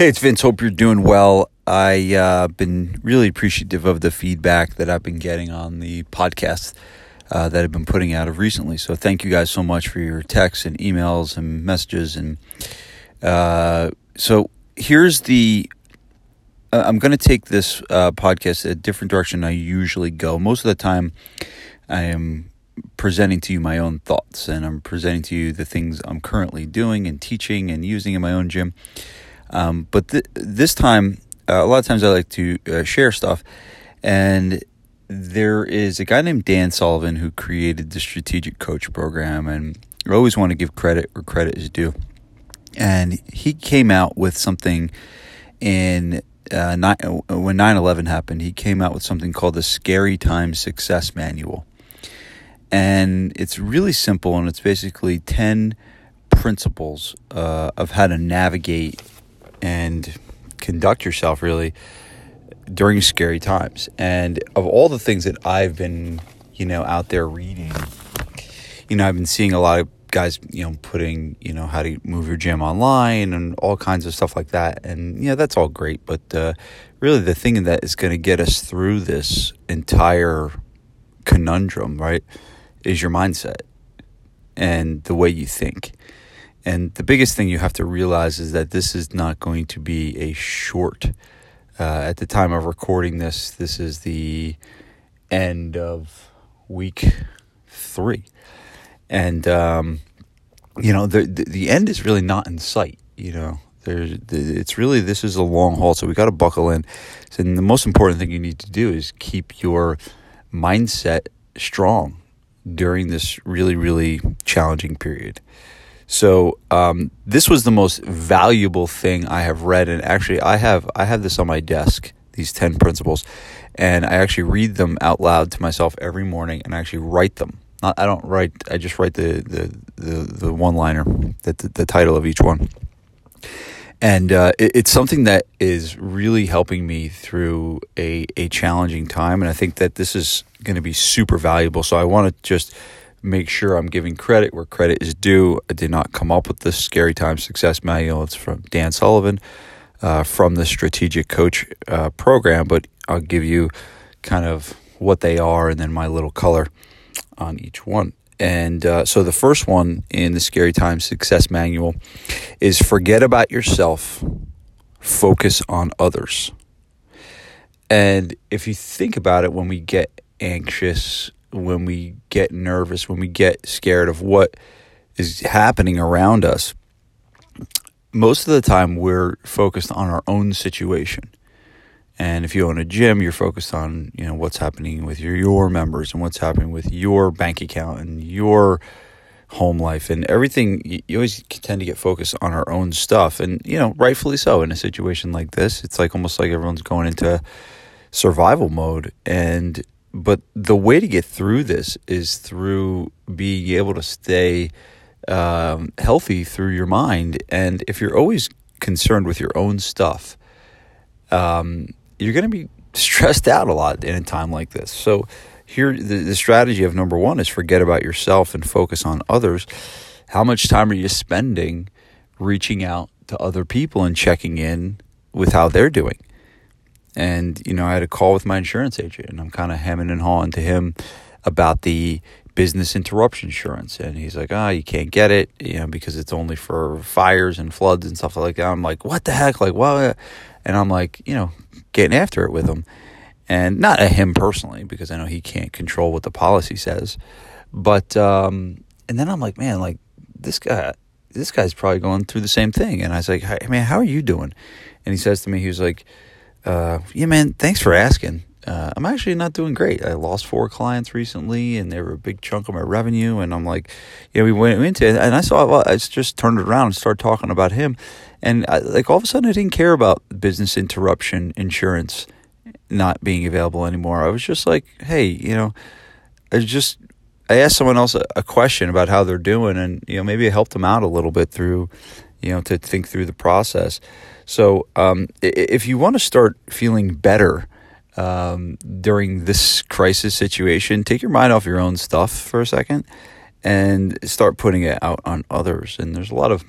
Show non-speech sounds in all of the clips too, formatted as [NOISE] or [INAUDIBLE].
Hey, it's Vince. Hope you're doing well. I've uh, been really appreciative of the feedback that I've been getting on the podcast uh, that I've been putting out of recently. So thank you guys so much for your texts and emails and messages. And uh, so here's the. Uh, I'm going to take this uh, podcast a different direction I usually go. Most of the time, I am presenting to you my own thoughts and I'm presenting to you the things I'm currently doing and teaching and using in my own gym. Um, but th- this time, uh, a lot of times I like to uh, share stuff, and there is a guy named Dan Sullivan who created the Strategic Coach Program, and I always want to give credit where credit is due. And he came out with something in uh, when 9 11 happened, he came out with something called the Scary Times Success Manual. And it's really simple, and it's basically 10 principles uh, of how to navigate and conduct yourself really during scary times. And of all the things that I've been, you know, out there reading, you know, I've been seeing a lot of guys, you know, putting, you know, how to move your gym online and all kinds of stuff like that. And, yeah, that's all great. But uh, really, the thing that is going to get us through this entire conundrum, right, is your mindset and the way you think. And the biggest thing you have to realize is that this is not going to be a short. Uh, at the time of recording this, this is the end of week three, and um, you know the, the, the end is really not in sight. You know, there's it's really this is a long haul, so we got to buckle in. And the most important thing you need to do is keep your mindset strong during this really really challenging period. So um, this was the most valuable thing I have read, and actually, I have I have this on my desk. These ten principles, and I actually read them out loud to myself every morning, and I actually write them. Not, I don't write. I just write the the the, the one liner, the, the, the title of each one, and uh, it, it's something that is really helping me through a a challenging time, and I think that this is going to be super valuable. So I want to just make sure I'm giving credit where credit is due. I did not come up with this Scary Time Success Manual. It's from Dan Sullivan uh, from the Strategic Coach uh, program, but I'll give you kind of what they are and then my little color on each one. And uh, so the first one in the Scary Time Success Manual is forget about yourself, focus on others. And if you think about it, when we get anxious when we get nervous, when we get scared of what is happening around us, most of the time we're focused on our own situation. And if you own a gym, you're focused on, you know, what's happening with your, your members and what's happening with your bank account and your home life and everything. You always tend to get focused on our own stuff. And, you know, rightfully so in a situation like this. It's like almost like everyone's going into survival mode. And but the way to get through this is through being able to stay um, healthy through your mind. And if you're always concerned with your own stuff, um, you're going to be [LAUGHS] stressed out a lot in a time like this. So, here, the, the strategy of number one is forget about yourself and focus on others. How much time are you spending reaching out to other people and checking in with how they're doing? And, you know, I had a call with my insurance agent and I'm kind of hemming and hawing to him about the business interruption insurance. And he's like, ah, oh, you can't get it, you know, because it's only for fires and floods and stuff like that. I'm like, what the heck? Like, what? And I'm like, you know, getting after it with him. And not at him personally, because I know he can't control what the policy says. But, um, and then I'm like, man, like, this guy, this guy's probably going through the same thing. And I was like, hey, man, how are you doing? And he says to me, he was like, uh, yeah, man, thanks for asking. Uh, I'm actually not doing great. I lost four clients recently, and they were a big chunk of my revenue. And I'm like, you know, we went into it, and I saw, well, I just turned it around and started talking about him. And I, like all of a sudden, I didn't care about business interruption insurance not being available anymore. I was just like, hey, you know, I just I asked someone else a, a question about how they're doing, and you know, maybe I helped them out a little bit through, you know, to think through the process. So, um, if you want to start feeling better um, during this crisis situation, take your mind off your own stuff for a second and start putting it out on others. And there's a lot of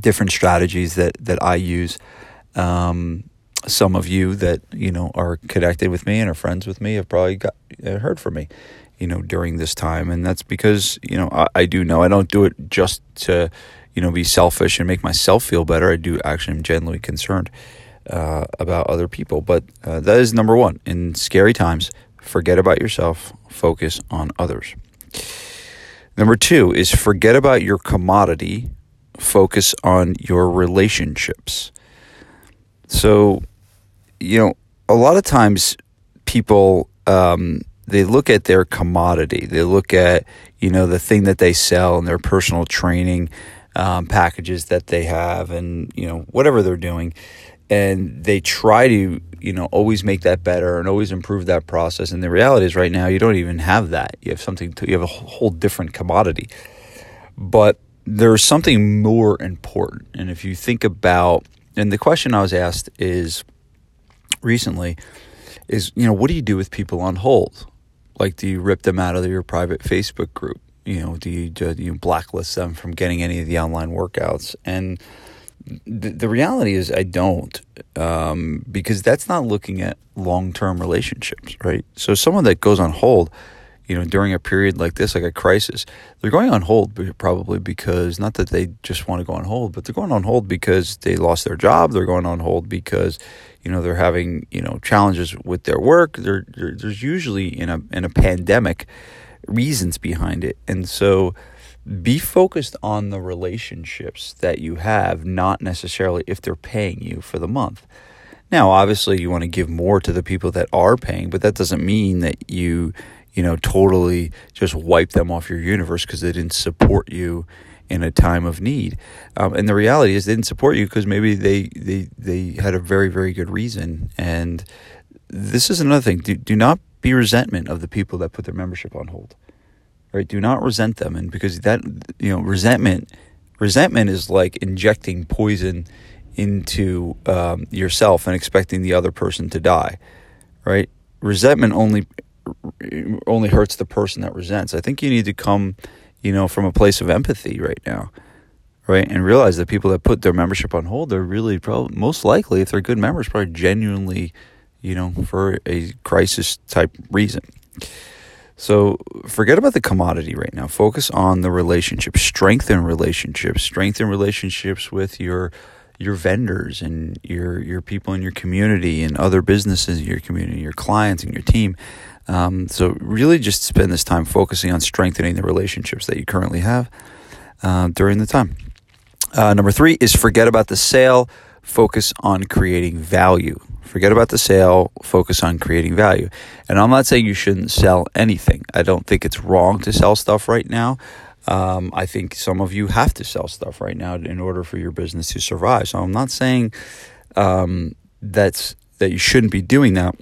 different strategies that that I use. Um, some of you that you know are connected with me and are friends with me have probably got uh, heard from me, you know, during this time, and that's because you know I, I do know I don't do it just to you know be selfish and make myself feel better. I do actually am genuinely concerned uh, about other people, but uh, that is number one in scary times. Forget about yourself, focus on others. Number two is forget about your commodity, focus on your relationships. So, you know, a lot of times people um, they look at their commodity. They look at you know the thing that they sell and their personal training um, packages that they have, and you know whatever they're doing, and they try to you know always make that better and always improve that process. And the reality is, right now you don't even have that. You have something. To, you have a whole different commodity, but there's something more important. And if you think about and the question I was asked is recently is, you know, what do you do with people on hold? Like, do you rip them out of your private Facebook group? You know, do you, do you blacklist them from getting any of the online workouts? And the, the reality is, I don't, um, because that's not looking at long term relationships, right? So, someone that goes on hold, you know, during a period like this, like a crisis, they're going on hold probably because not that they just want to go on hold, but they're going on hold because they lost their job. They're going on hold because, you know, they're having, you know, challenges with their work. They're, there's usually in a, in a pandemic reasons behind it. And so be focused on the relationships that you have, not necessarily if they're paying you for the month. Now, obviously, you want to give more to the people that are paying, but that doesn't mean that you you know, totally just wipe them off your universe because they didn't support you in a time of need. Um, and the reality is, they didn't support you because maybe they, they they had a very very good reason. And this is another thing: do do not be resentment of the people that put their membership on hold. Right? Do not resent them, and because that you know resentment resentment is like injecting poison into um, yourself and expecting the other person to die. Right? Resentment only only hurts the person that resents. I think you need to come, you know, from a place of empathy right now, right, and realize that people that put their membership on hold, they're really probably most likely, if they're good members, probably genuinely, you know, for a crisis type reason. So forget about the commodity right now. Focus on the relationship. Strengthen relationships. Strengthen relationships with your your vendors and your your people in your community and other businesses in your community, your clients and your team. Um, so really, just spend this time focusing on strengthening the relationships that you currently have uh, during the time. Uh, number three is forget about the sale. Focus on creating value. Forget about the sale. Focus on creating value. And I'm not saying you shouldn't sell anything. I don't think it's wrong to sell stuff right now. Um, I think some of you have to sell stuff right now in order for your business to survive. So I'm not saying um, that's that you shouldn't be doing that.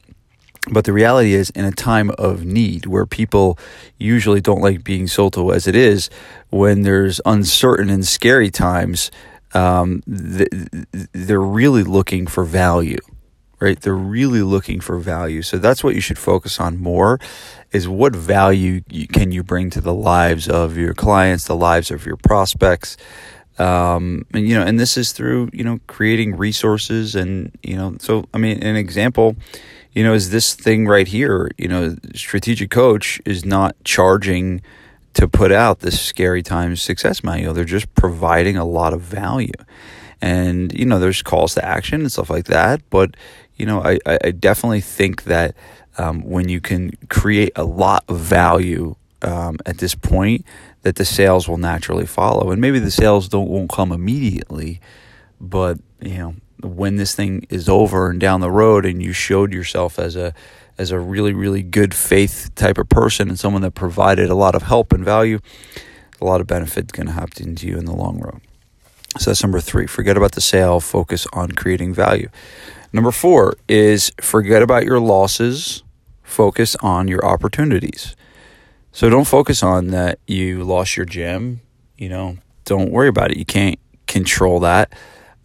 But the reality is, in a time of need where people usually don't like being sold to as it is, when there's uncertain and scary times, um, they're really looking for value, right? They're really looking for value. So that's what you should focus on more is what value can you bring to the lives of your clients, the lives of your prospects. Um, and, you know, and this is through, you know, creating resources and, you know, so, I mean, an example, you know, is this thing right here, you know, strategic coach is not charging to put out this scary times success manual. They're just providing a lot of value. And, you know, there's calls to action and stuff like that. But, you know, I, I definitely think that um, when you can create a lot of value um, at this point, that the sales will naturally follow. And maybe the sales don't won't come immediately, but you know, when this thing is over and down the road and you showed yourself as a as a really really good faith type of person and someone that provided a lot of help and value a lot of benefit going to happen to you in the long run. So that's number 3 forget about the sale. Focus on creating value number 4 is forget about your losses focus on your opportunities so don't focus on that you lost your gym you know don't worry about it you can't control that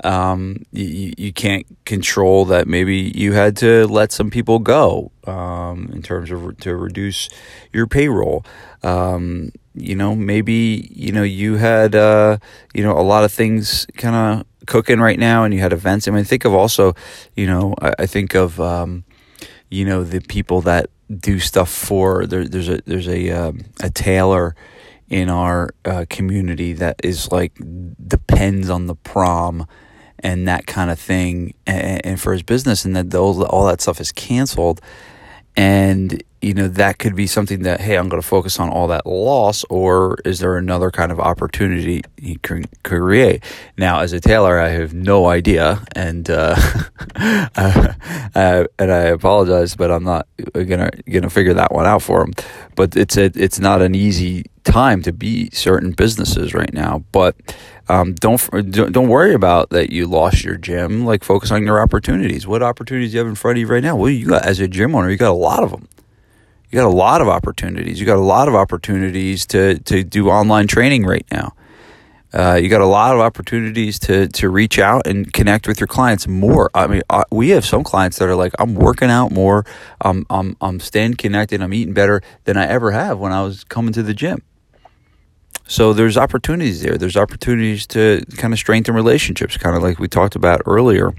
um, you, you can't control that maybe you had to let some people go um, in terms of to reduce your payroll. Um, you know, maybe you know you had uh, you know a lot of things kind of cooking right now and you had events. I mean, think of also, you know, I, I think of, um, you know, the people that do stuff for there, there's a there's a um, a tailor in our uh, community that is like depends on the prom and that kind of thing and, and for his business and that those, all that stuff is canceled and you know that could be something that hey i'm going to focus on all that loss or is there another kind of opportunity he can create? Now as a tailor i have no idea and [LAUGHS] uh, uh, and i apologize but i'm not gonna gonna figure that one out for him but it's a, it's not an easy time to be certain businesses right now but um, don't don't worry about that you lost your gym. Like focus on your opportunities. What opportunities do you have in front of you right now? Well you got as a gym owner you got a lot of them you got a lot of opportunities. You got a lot of opportunities to to do online training right now. Uh, you got a lot of opportunities to to reach out and connect with your clients more. I mean, uh, we have some clients that are like, I'm working out more. I'm I'm I'm staying connected. I'm eating better than I ever have when I was coming to the gym. So there's opportunities there. There's opportunities to kind of strengthen relationships, kind of like we talked about earlier.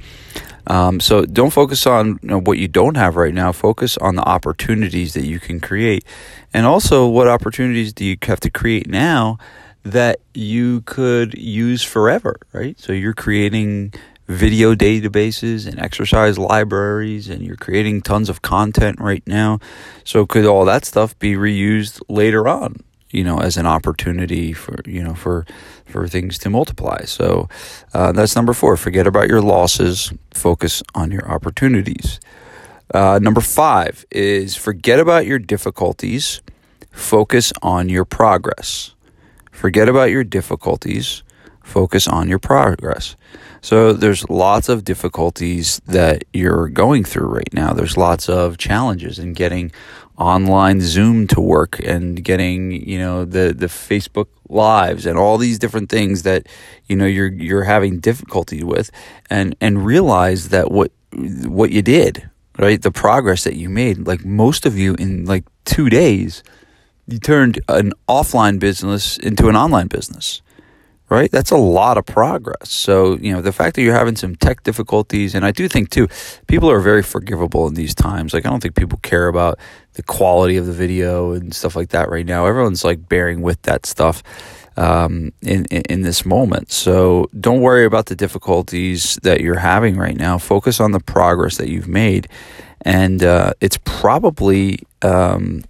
Um, so don't focus on you know, what you don't have right now. Focus on the opportunities that you can create, and also what opportunities do you have to create now that you could use forever. Right. So you're creating video databases and exercise libraries, and you're creating tons of content right now. So could all that stuff be reused later on? You know as an opportunity for you know for for things to multiply. So uh, that's number four forget about your losses focus on your opportunities. Uh, number five is forget about your difficulties focus on your progress. Forget about your difficulties focus on your progress. So there's lots of difficulties that you're going through right now. There's lots of challenges in getting online Zoom to work and getting you know the the Facebook lives and all these different things that you know you're you're having difficulty with and and realize that what what you did right? The progress that you made. Like most of you in like 2 days you turned an offline business into an online business right? That's a lot of progress. So, you know, the fact that you're having some tech difficulties, and I do think too, people are very forgivable in these times. Like, I don't think people care about the quality of the video and stuff like that right now. Everyone's like bearing with that stuff um, in, in, in this moment. So, don't worry about the difficulties that you're having right now. Focus on the progress that you've made, and uh, it's probably um,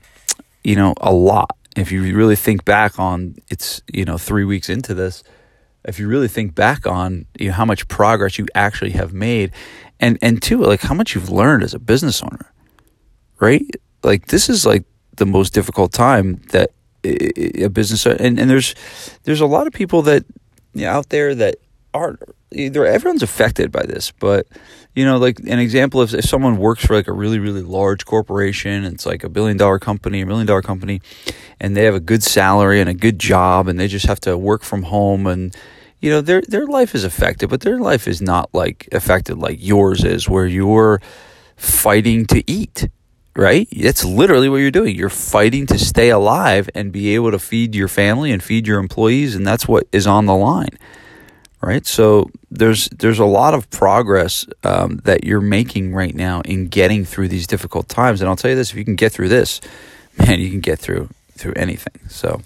you know a lot if you really think back on it's you know three weeks into this if you really think back on you know how much progress you actually have made and and two like how much you've learned as a business owner right? Like this is like the most difficult time that a business and, and there's there's a lot of people that you know, out there that aren't either everyone's affected by this but you know, like an example of if someone works for like a really, really large corporation, it's like a billion dollar company, a million dollar company, and they have a good salary and a good job, and they just have to work from home, and you know, their their life is affected, but their life is not like affected like yours is, where you're fighting to eat. Right? That's literally what you're doing. You're fighting to stay alive and be able to feed your family and feed your employees, and that's what is on the line right? So there's there's a lot of progress um, that you're making right now in getting through these difficult times. And I'll tell you this: if you can get through this, man, you can get through through anything. So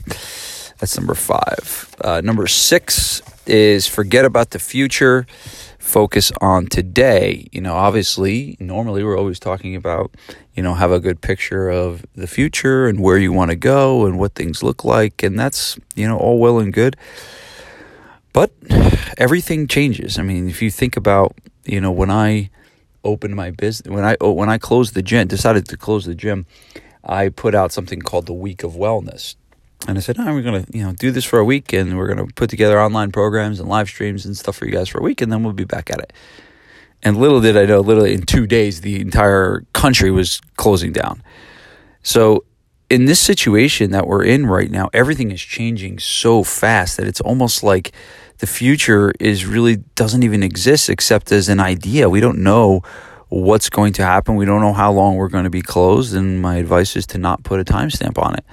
that's number five. Uh, number six is forget about the future. Focus on today. You know, obviously, normally we're always talking about, you know, have a good picture of the future and where you want to go and what things look like. And that's, you know, all well and good but everything changes. I mean, if you think about, you know, when I opened my business, when I oh, when I closed the gym, decided to close the gym, I put out something called the Week of Wellness. And I said, oh, we're going to, you know, do this for a week and we're going to put together online programs and live streams and stuff for you guys for a week and then we'll be back at it. And little did I know, literally in two days, the entire country was closing down. So in this situation that we're in right now, everything is changing so fast that it's almost like the future is really doesn't even exist except as an idea. We don't know what's going to happen. We don't know how long we're going to be closed. And my advice is to not put a timestamp on it.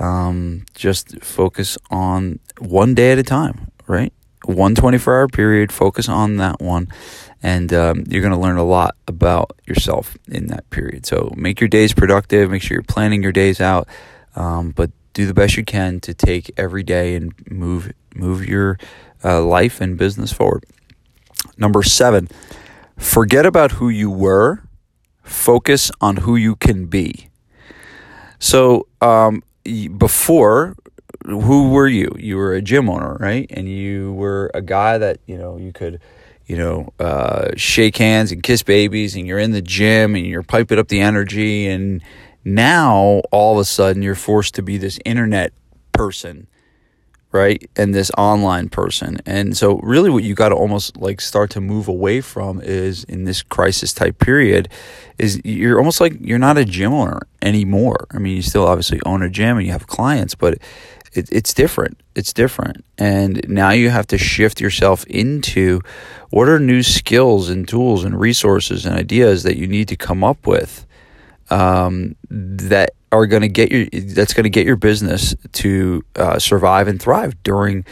Um, just focus on one day at a time, right? one 24 hour period, focus on that one, and um, you're going to learn a lot about yourself in that period. So make your days productive, make sure you're planning your days out, um, but do the best you can to take every day and move move your uh, life and business forward. Number seven, forget about who you were, focus on who you can be. So um, before who were you? You were a gym owner, right? And you were a guy that, you know, you could, you know, uh, shake hands and kiss babies and you're in the gym and you're piping up the energy. And now all of a sudden you're forced to be this internet person right? And this online person. And so really what you got to almost like start to move away from is in this crisis type period is you're almost like you're not a gym owner anymore. I mean, you still obviously own a gym and you have clients, but it, it's different. It's different. And now you have to shift yourself into what are new skills and tools and resources and ideas that you need to come up with um, that are going to get your that's going to get your business to uh, survive and thrive during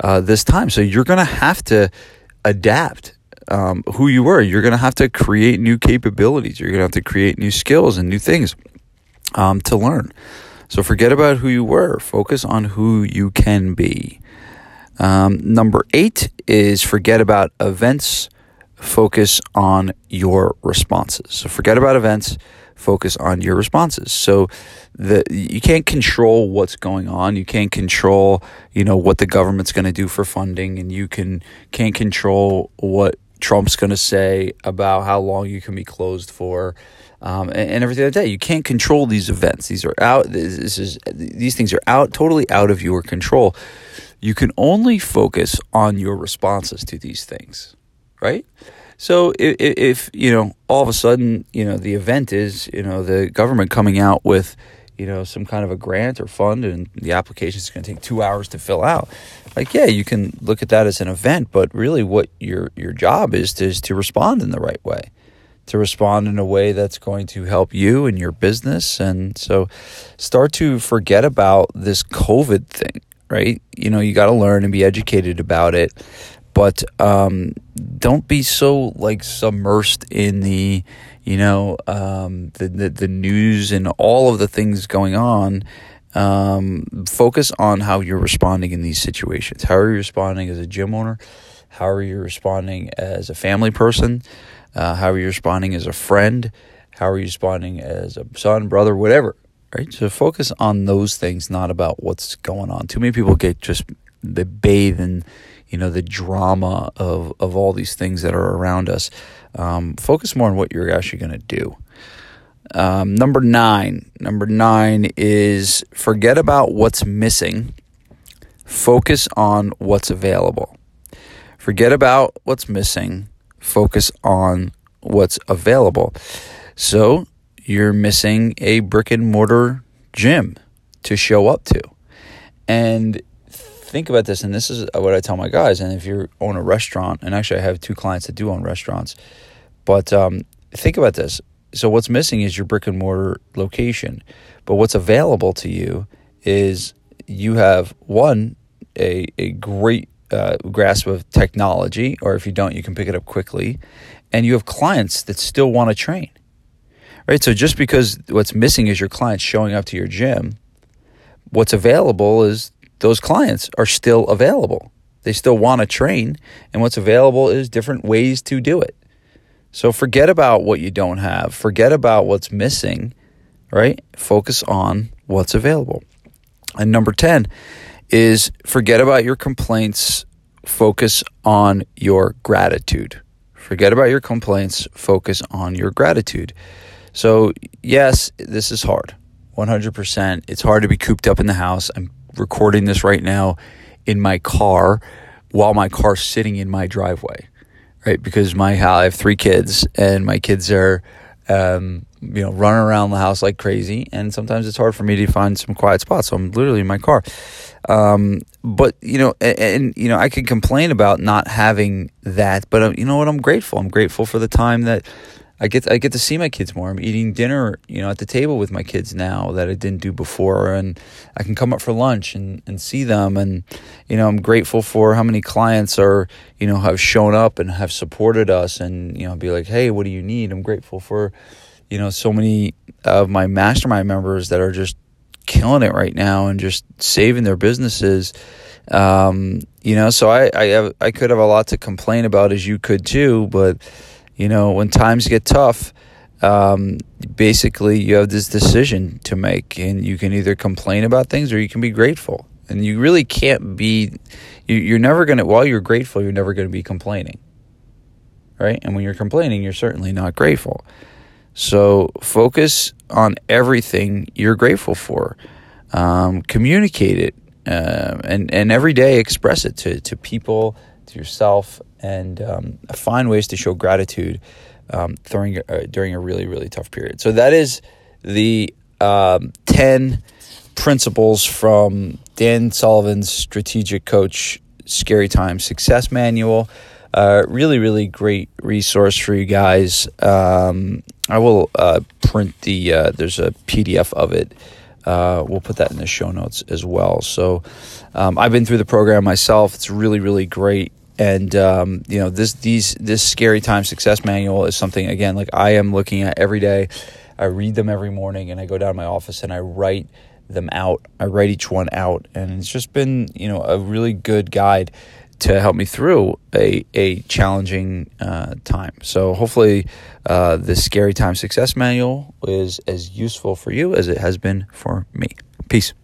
uh, this time. So you're going to have to adapt um, who you were. You're going to have to create new capabilities. You're going to have to create new skills and new things um, to learn. So forget about who you were. Focus on who you can be. Um, number eight is forget about events. Focus on your responses. So forget about events focus on your responses. So the you can't control what's going on. You can't control, you know, what the government's going to do for funding and you can can't control what Trump's going to say about how long you can be closed for. Um, and, and, everything like that. You can't control these events. These are out. This is these things are out, totally out of your control. You can only focus on your responses to these things, right? So if, if, you know all of a sudden you know the event is you know the government coming out with you know some kind of a grant or fund and the application is going to take two hours to fill out, like yeah you can look at that as an event, but really what your your job is to, is to respond in the right way, to respond in a way that's going to help you and your business, and so start to forget about this COVID thing right? You know, you got to learn and be educated about it but um, don't be so like submersed in the you know um, the, the, the news and all of the things going on. Um, focus on how you're responding in these situations. How are you responding as a gym owner? How are you responding as a family person? Uh, how are you responding as a friend? How are you responding as a son brother whatever right? So focus on those things not about what's going on. Too many people get just they bathe in you know the drama of of all these things that are around us. Um, focus more on what you're actually going to do. Um, number nine. Number nine is forget about what's missing. Focus on what's available. Forget about what's missing. Focus on what's available. So you're missing a brick and mortar gym to show up to. And think about this, and this is what I tell my guys. And if you own a restaurant, and actually I have two clients that do own restaurants, but um, think about this. So what's missing is your brick and mortar location, but what's available to you is you have one a a great uh, grasp of technology, or if you don't, you can pick it up quickly, and you have clients that still want to train. Right. So just because what's missing is your clients showing up to your gym, what's available is those clients are still available. They still want to train, and what's available is different ways to do it. So forget about what you don't have, forget about what's missing, right? Focus on what's available. And number 10 is forget about your complaints, focus on your gratitude. Forget about your complaints, focus on your gratitude. So, yes, this is hard. 100%. It's hard to be cooped up in the house. I'm recording this right now in my car while my car's sitting in my driveway, right? Because my I have three kids and my kids are, um, you know, running around the house like crazy, and sometimes it's hard for me to find some quiet spots. So I'm literally in my car. Um, but you know, and, and, you know, I can complain about not having that, but uh, you know what? I'm grateful. I'm grateful for the time that I get I get to see my kids more. I'm eating dinner, you know, at the table with my kids now that I didn't do before, and I can come up for lunch and, and see them. And you know, I'm grateful for how many clients are you know have shown up and have supported us, and you know, be like, hey, what do you need? I'm grateful for you know so many of my mastermind members that are just killing it right now and just saving their businesses. Um, you know, so I I have I could have a lot to complain about as you could too, but you know, when times get tough, um, basically you have this decision to make, and you can either complain about things or you can be grateful. And you really can't be, you, are never going to, while you're grateful, you're never going to be complaining. Right? And when you're complaining, you're certainly not grateful. So focus on everything you're grateful for. Um, communicate it, uh, and and every day express it to to people, to yourself, and um, find ways to show gratitude um, during uh, during a really really tough period. So that is the um, ten principles from Dan Sullivan's strategic coach Scary Times Success Manual. Uh, really, really great resource for you guys. Um, I will uh, print the. Uh, there's a PDF of it. Uh, we'll put that in the show notes as well. So, um, I've been through the program myself. It's really, really great and um, you know this these this scary time success manual is something again like I am looking at every day. I read them every morning, and I go down to my office and I write them out. I write each one out, and it's just been you know a really good guide to help me through a a challenging uh, time. So hopefully, uh, scary time success manual is as useful for you as it has been for me. Peace.